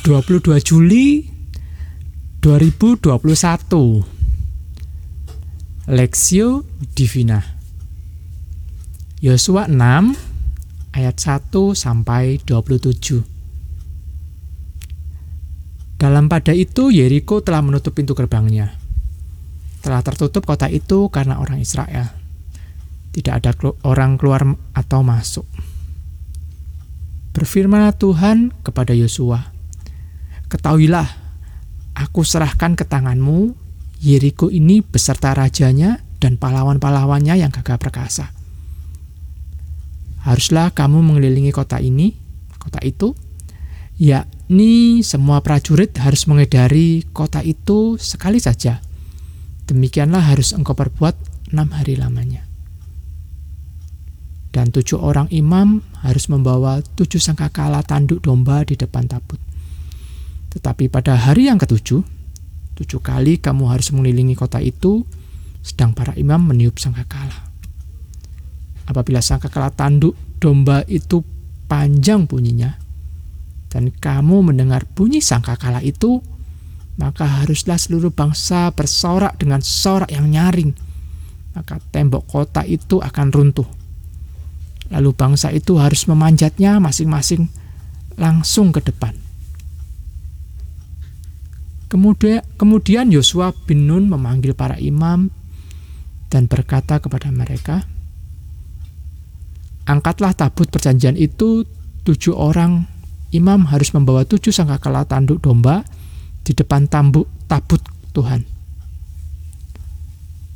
22 Juli 2021 Lexio Divina. Yosua 6 ayat 1 sampai 27 Dalam pada itu Yeriko telah menutup pintu gerbangnya. Telah tertutup kota itu karena orang Israel. Tidak ada orang keluar atau masuk. Berfirmanlah Tuhan kepada Yosua Ketahuilah, aku serahkan ke tanganmu Yeriko ini beserta rajanya dan pahlawan-pahlawannya yang gagah perkasa. Haruslah kamu mengelilingi kota ini, kota itu, yakni semua prajurit harus mengedari kota itu sekali saja. Demikianlah harus engkau perbuat enam hari lamanya. Dan tujuh orang imam harus membawa tujuh sangkakala tanduk domba di depan tabut. Tetapi pada hari yang ketujuh, tujuh kali kamu harus mengelilingi kota itu, sedang para imam meniup sangkakala. Apabila sangkakala tanduk domba itu panjang bunyinya, dan kamu mendengar bunyi sangkakala itu, maka haruslah seluruh bangsa bersorak dengan sorak yang nyaring. Maka tembok kota itu akan runtuh. Lalu bangsa itu harus memanjatnya masing-masing langsung ke depan Kemudian Yosua bin Nun memanggil para imam dan berkata kepada mereka, Angkatlah tabut perjanjian itu, tujuh orang imam harus membawa tujuh sangkakala tanduk domba di depan tambuk tabut Tuhan.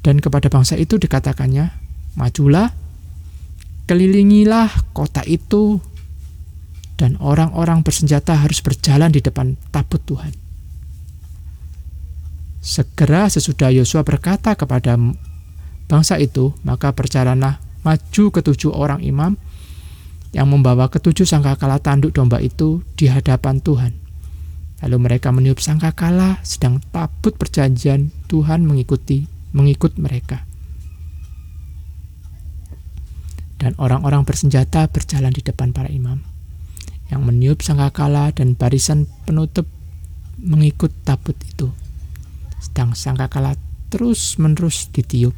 Dan kepada bangsa itu dikatakannya, Majulah, kelilingilah kota itu, dan orang-orang bersenjata harus berjalan di depan tabut Tuhan. Segera sesudah Yosua berkata kepada bangsa itu, maka berjalanlah maju ketujuh orang imam yang membawa ketujuh sangkakala tanduk domba itu di hadapan Tuhan. Lalu mereka meniup sangkakala, sedang tabut perjanjian Tuhan mengikuti mengikut mereka. Dan orang-orang bersenjata berjalan di depan para imam yang meniup sangkakala dan barisan penutup mengikut tabut itu sedang sangkakala terus-menerus ditiup.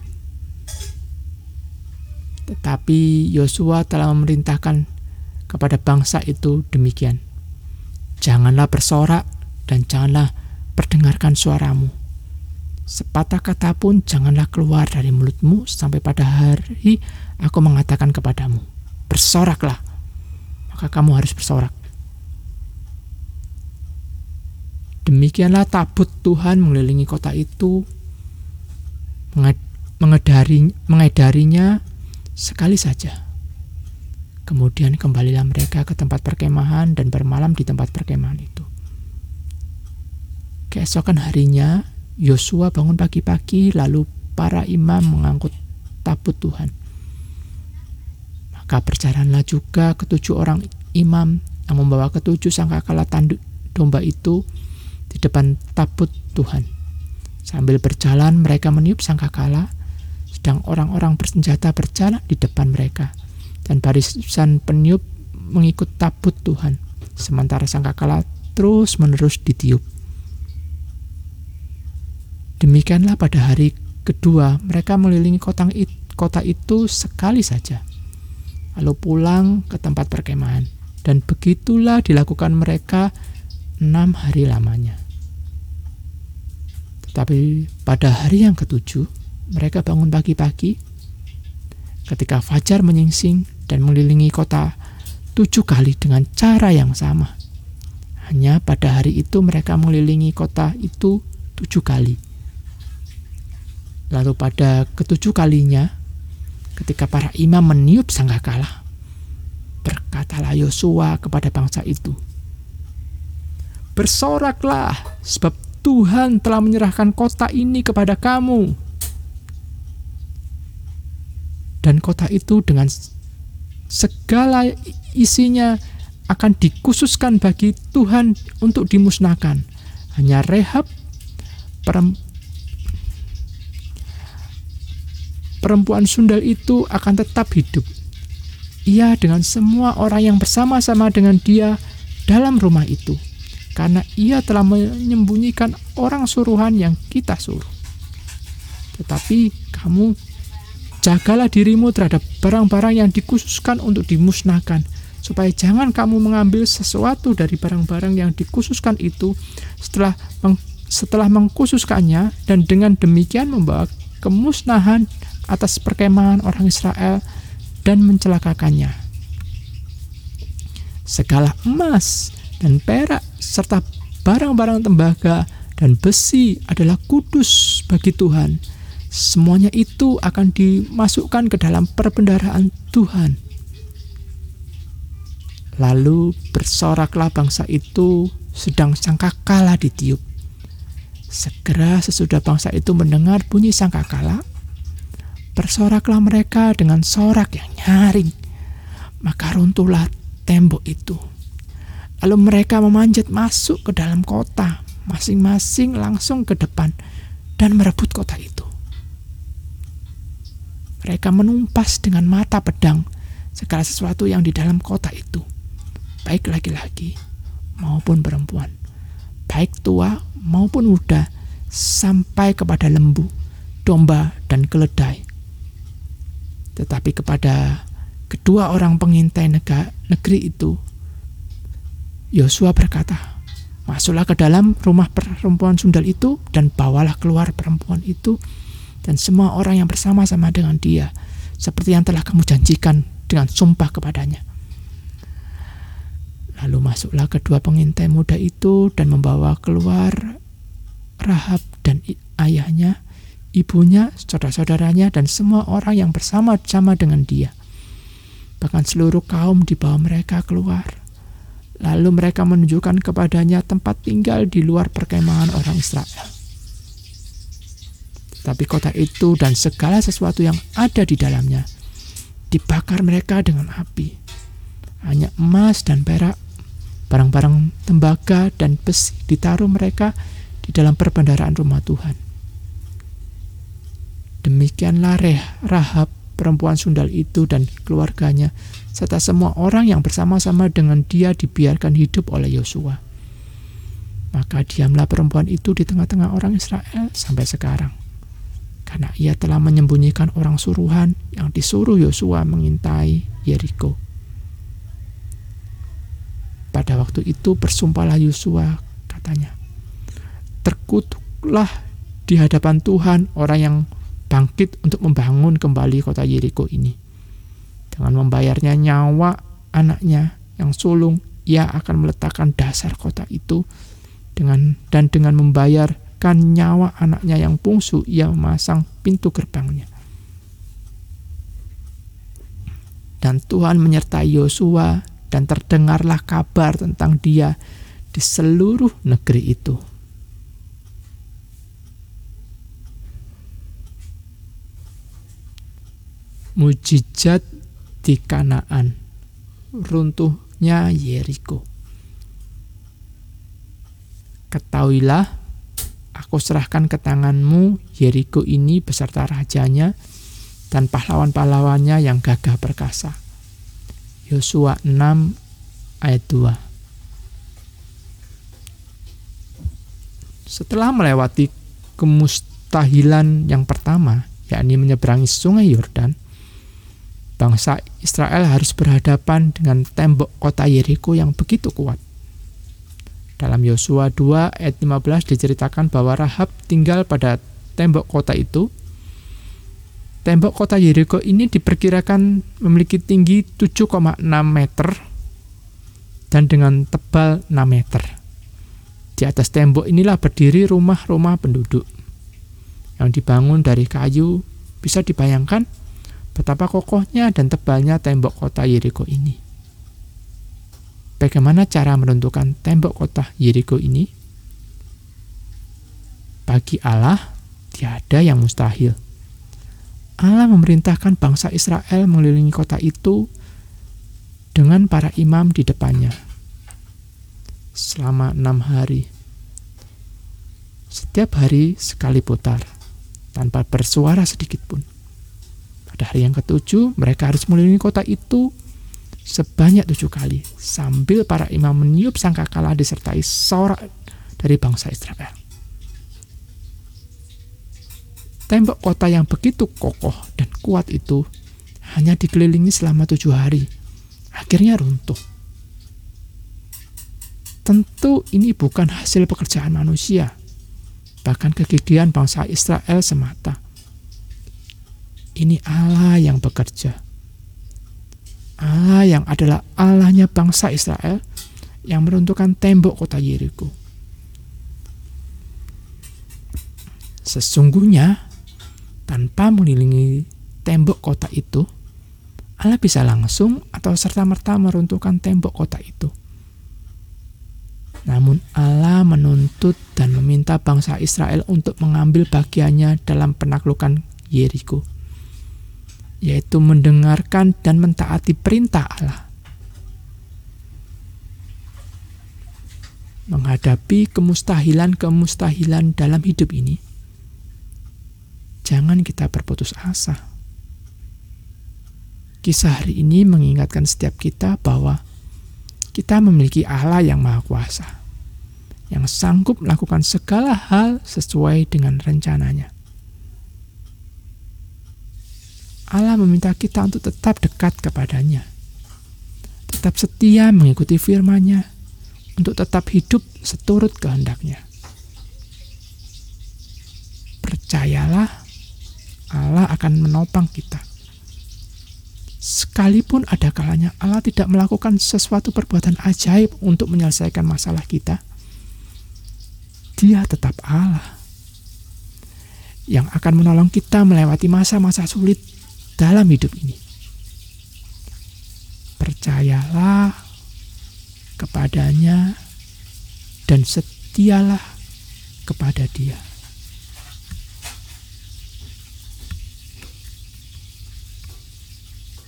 Tetapi Yosua telah memerintahkan kepada bangsa itu demikian. Janganlah bersorak dan janganlah perdengarkan suaramu. Sepatah kata pun janganlah keluar dari mulutmu sampai pada hari aku mengatakan kepadamu. Bersoraklah, maka kamu harus bersorak. Demikianlah tabut Tuhan mengelilingi kota itu, mengedari, mengedarinya sekali saja. Kemudian kembalilah mereka ke tempat perkemahan dan bermalam di tempat perkemahan itu. Keesokan harinya, Yosua bangun pagi-pagi lalu para imam mengangkut tabut Tuhan. Maka berjalanlah juga ketujuh orang imam yang membawa ketujuh sangkakala tanduk domba itu di depan tabut Tuhan. Sambil berjalan mereka meniup sangkakala, sedang orang-orang bersenjata berjalan di depan mereka, dan barisan peniup mengikut tabut Tuhan, sementara sangkakala terus-menerus ditiup. Demikianlah pada hari kedua mereka mengelilingi kota itu sekali saja, lalu pulang ke tempat perkemahan, dan begitulah dilakukan mereka enam hari lamanya. Tapi pada hari yang ketujuh, mereka bangun pagi-pagi ketika fajar menyingsing dan mengelilingi kota tujuh kali dengan cara yang sama. Hanya pada hari itu mereka mengelilingi kota itu tujuh kali. Lalu pada ketujuh kalinya, ketika para imam meniup sangkakala, berkatalah Yosua kepada bangsa itu, Bersoraklah, sebab Tuhan telah menyerahkan kota ini kepada kamu. Dan kota itu dengan segala isinya akan dikhususkan bagi Tuhan untuk dimusnahkan. Hanya Rehab perempuan sundal itu akan tetap hidup. Ia dengan semua orang yang bersama-sama dengan dia dalam rumah itu karena ia telah menyembunyikan orang suruhan yang kita suruh. Tetapi kamu jagalah dirimu terhadap barang-barang yang dikhususkan untuk dimusnahkan, supaya jangan kamu mengambil sesuatu dari barang-barang yang dikhususkan itu setelah meng, setelah mengkhususkannya dan dengan demikian membawa kemusnahan atas perkemahan orang Israel dan mencelakakannya. Segala emas dan perak serta barang-barang tembaga dan besi adalah kudus bagi Tuhan. Semuanya itu akan dimasukkan ke dalam perbendaraan Tuhan. Lalu bersoraklah bangsa itu sedang sangkakala ditiup. Segera sesudah bangsa itu mendengar bunyi sangkakala, bersoraklah mereka dengan sorak yang nyaring. Maka runtuhlah tembok itu Lalu mereka memanjat masuk ke dalam kota, masing-masing langsung ke depan dan merebut kota itu. Mereka menumpas dengan mata pedang segala sesuatu yang di dalam kota itu, baik laki-laki maupun perempuan, baik tua maupun muda, sampai kepada lembu, domba, dan keledai. Tetapi kepada kedua orang pengintai negeri itu, Yosua berkata, Masuklah ke dalam rumah perempuan sundal itu dan bawalah keluar perempuan itu dan semua orang yang bersama-sama dengan dia seperti yang telah kamu janjikan dengan sumpah kepadanya. Lalu masuklah kedua pengintai muda itu dan membawa keluar Rahab dan ayahnya, ibunya, saudara-saudaranya, dan semua orang yang bersama-sama dengan dia. Bahkan seluruh kaum dibawa mereka keluar Lalu mereka menunjukkan kepadanya tempat tinggal di luar perkemahan orang Israel. Tapi kota itu dan segala sesuatu yang ada di dalamnya dibakar mereka dengan api. Hanya emas dan perak, barang-barang tembaga dan besi ditaruh mereka di dalam perbendaraan rumah Tuhan. Demikianlah Rahab perempuan sundal itu dan keluarganya serta semua orang yang bersama-sama dengan dia dibiarkan hidup oleh Yosua. Maka diamlah perempuan itu di tengah-tengah orang Israel sampai sekarang. Karena ia telah menyembunyikan orang suruhan yang disuruh Yosua mengintai Yeriko. Pada waktu itu bersumpahlah Yosua, katanya, terkutuklah di hadapan Tuhan orang yang bangkit untuk membangun kembali kota Yeriko ini dengan membayarnya nyawa anaknya yang sulung, ia akan meletakkan dasar kota itu dengan dan dengan membayarkan nyawa anaknya yang bungsu, ia memasang pintu gerbangnya. Dan Tuhan menyertai Yosua dan terdengarlah kabar tentang dia di seluruh negeri itu. Mujizat di Kanaan, runtuhnya Yeriko. Ketahuilah, aku serahkan ke tanganmu Yeriko ini beserta rajanya dan pahlawan-pahlawannya yang gagah perkasa. Yosua 6 ayat 2 Setelah melewati kemustahilan yang pertama, yakni menyeberangi sungai Yordan, bangsa Israel harus berhadapan dengan tembok kota Yeriko yang begitu kuat. Dalam Yosua 2 ayat 15 diceritakan bahwa Rahab tinggal pada tembok kota itu. Tembok kota Yeriko ini diperkirakan memiliki tinggi 7,6 meter dan dengan tebal 6 meter. Di atas tembok inilah berdiri rumah-rumah penduduk yang dibangun dari kayu. Bisa dibayangkan betapa kokohnya dan tebalnya tembok kota Yeriko ini. Bagaimana cara menentukan tembok kota Yeriko ini? Bagi Allah, tiada yang mustahil. Allah memerintahkan bangsa Israel mengelilingi kota itu dengan para imam di depannya selama enam hari. Setiap hari sekali putar, tanpa bersuara sedikit pun. Pada hari yang ketujuh, mereka harus mengelilingi kota itu sebanyak tujuh kali sambil para imam meniup sangkakala disertai sorak dari bangsa Israel. Tembok kota yang begitu kokoh dan kuat itu hanya dikelilingi selama tujuh hari. Akhirnya runtuh. Tentu ini bukan hasil pekerjaan manusia, bahkan kegigihan bangsa Israel semata. Ini Allah yang bekerja Allah yang adalah Allahnya bangsa Israel yang meruntuhkan tembok kota Yeriko. Sesungguhnya, tanpa mengelilingi tembok kota itu, Allah bisa langsung atau serta-merta meruntuhkan tembok kota itu. Namun Allah menuntut dan meminta bangsa Israel untuk mengambil bagiannya dalam penaklukan Yeriko yaitu mendengarkan dan mentaati perintah Allah. Menghadapi kemustahilan-kemustahilan dalam hidup ini, jangan kita berputus asa. Kisah hari ini mengingatkan setiap kita bahwa kita memiliki Allah yang Maha Kuasa, yang sanggup melakukan segala hal sesuai dengan rencananya. Allah meminta kita untuk tetap dekat kepadanya. Tetap setia mengikuti firman-Nya untuk tetap hidup seturut kehendaknya. Percayalah, Allah akan menopang kita. Sekalipun ada kalanya Allah tidak melakukan sesuatu perbuatan ajaib untuk menyelesaikan masalah kita, Dia tetap Allah yang akan menolong kita melewati masa-masa sulit dalam hidup ini. Percayalah kepadanya dan setialah kepada dia.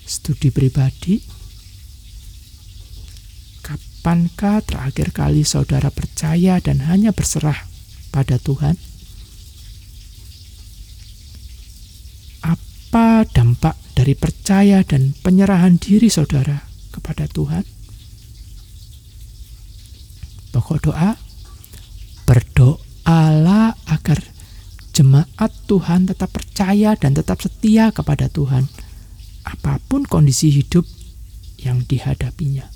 Studi pribadi Kapankah terakhir kali saudara percaya dan hanya berserah pada Tuhan? Percaya dan penyerahan diri saudara kepada Tuhan? Pokok doa, berdoalah agar jemaat Tuhan tetap percaya dan tetap setia kepada Tuhan, apa pun kondisi hidup yang dihadapinya.